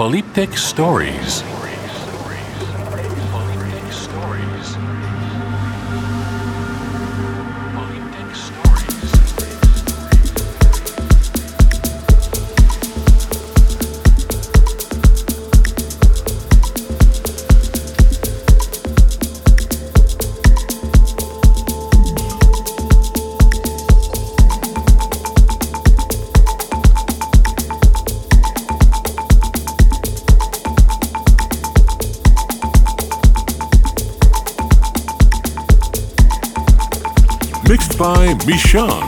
Polyptych Stories. By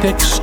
Tech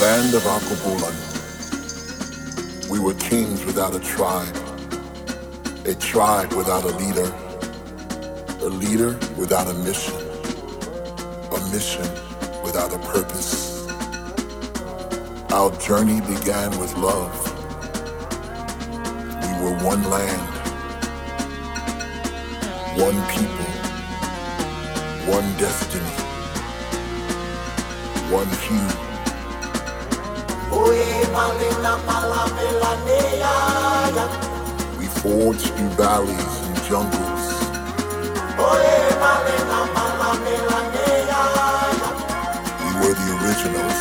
land of Akubulan, we were kings without a tribe, a tribe without a leader, a leader without a mission, a mission without a purpose. Our journey began with love. We were one land, one people, one destiny, one hue. We forged through valleys and jungles. We were the originals.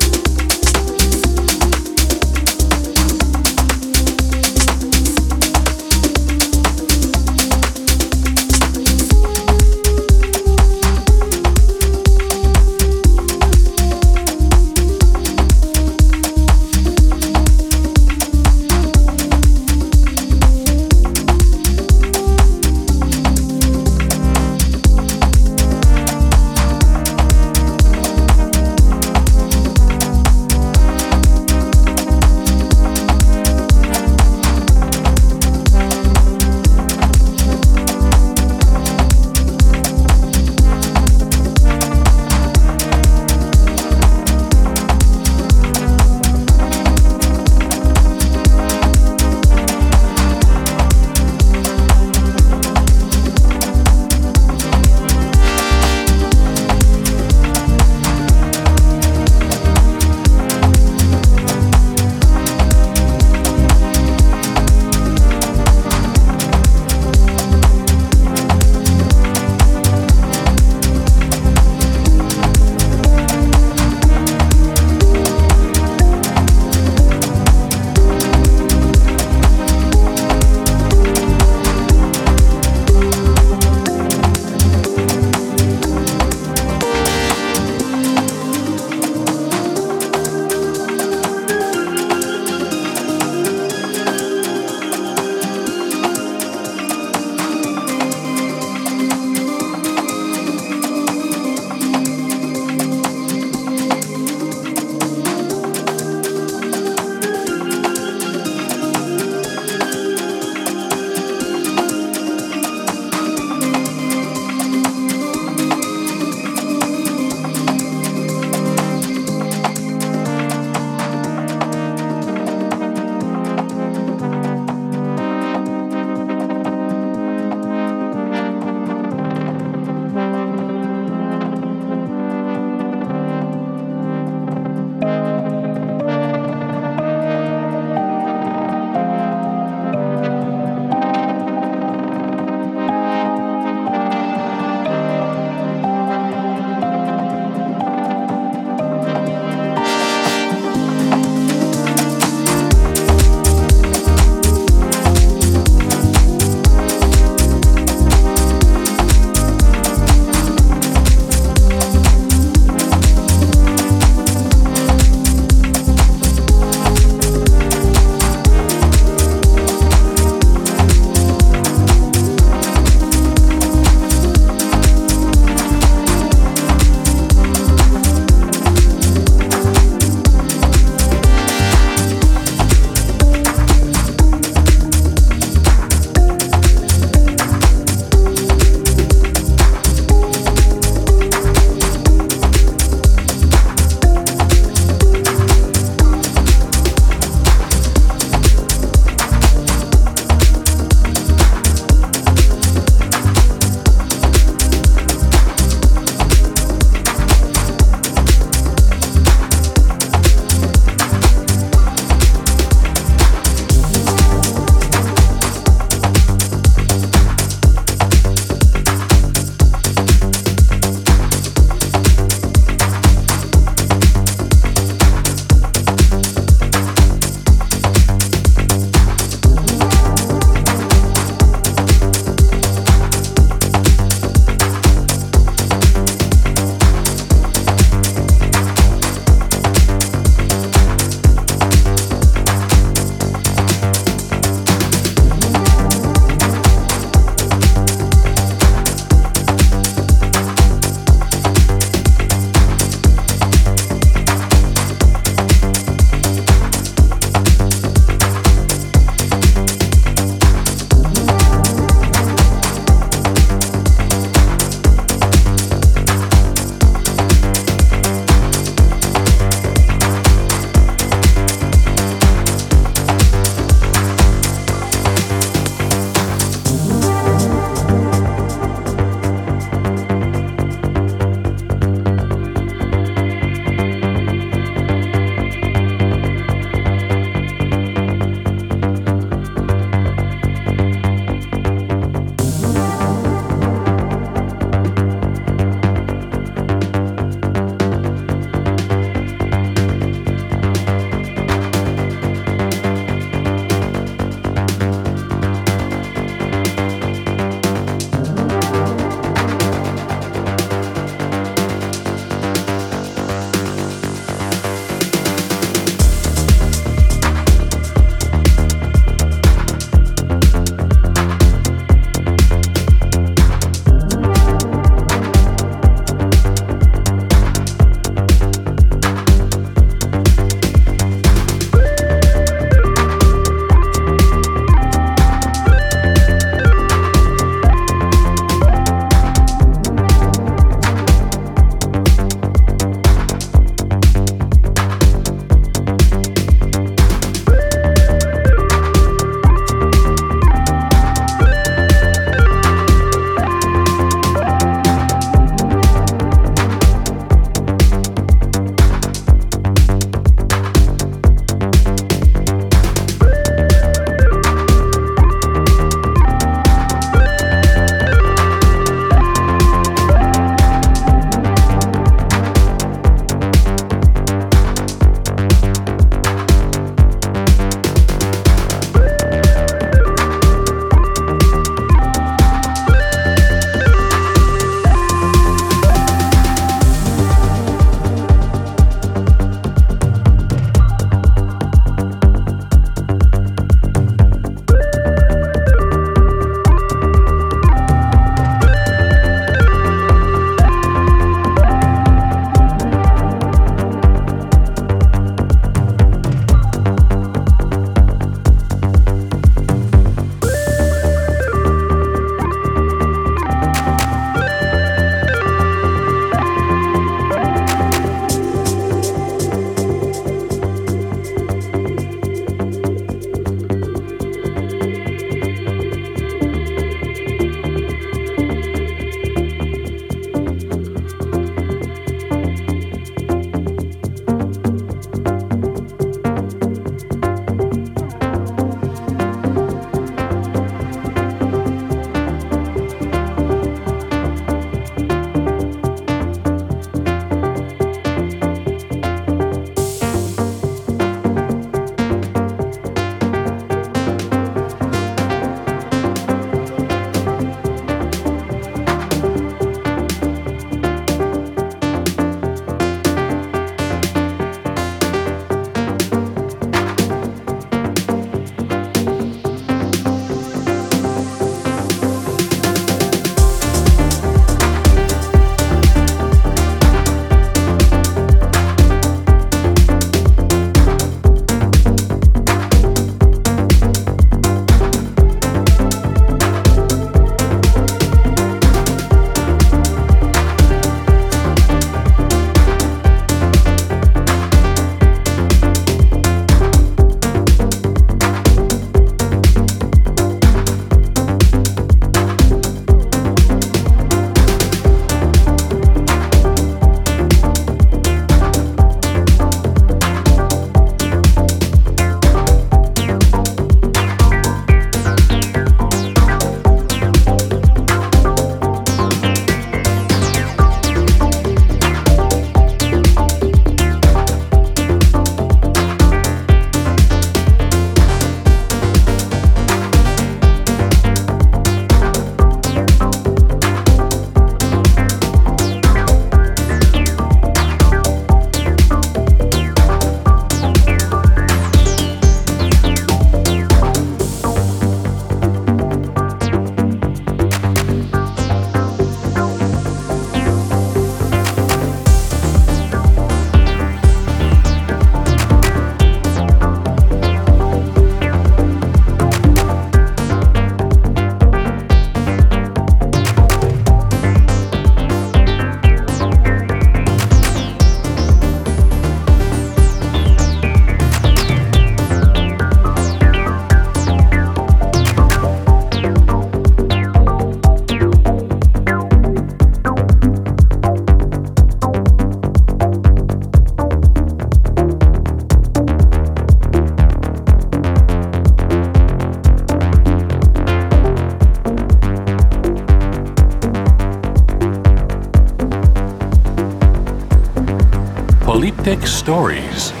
Stories.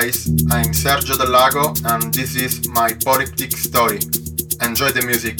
Guys, I'm Sergio Del Lago and this is my Polyptych story. Enjoy the music.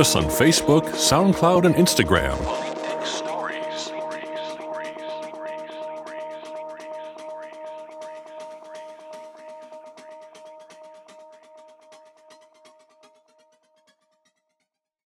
Us on Facebook, SoundCloud, and Instagram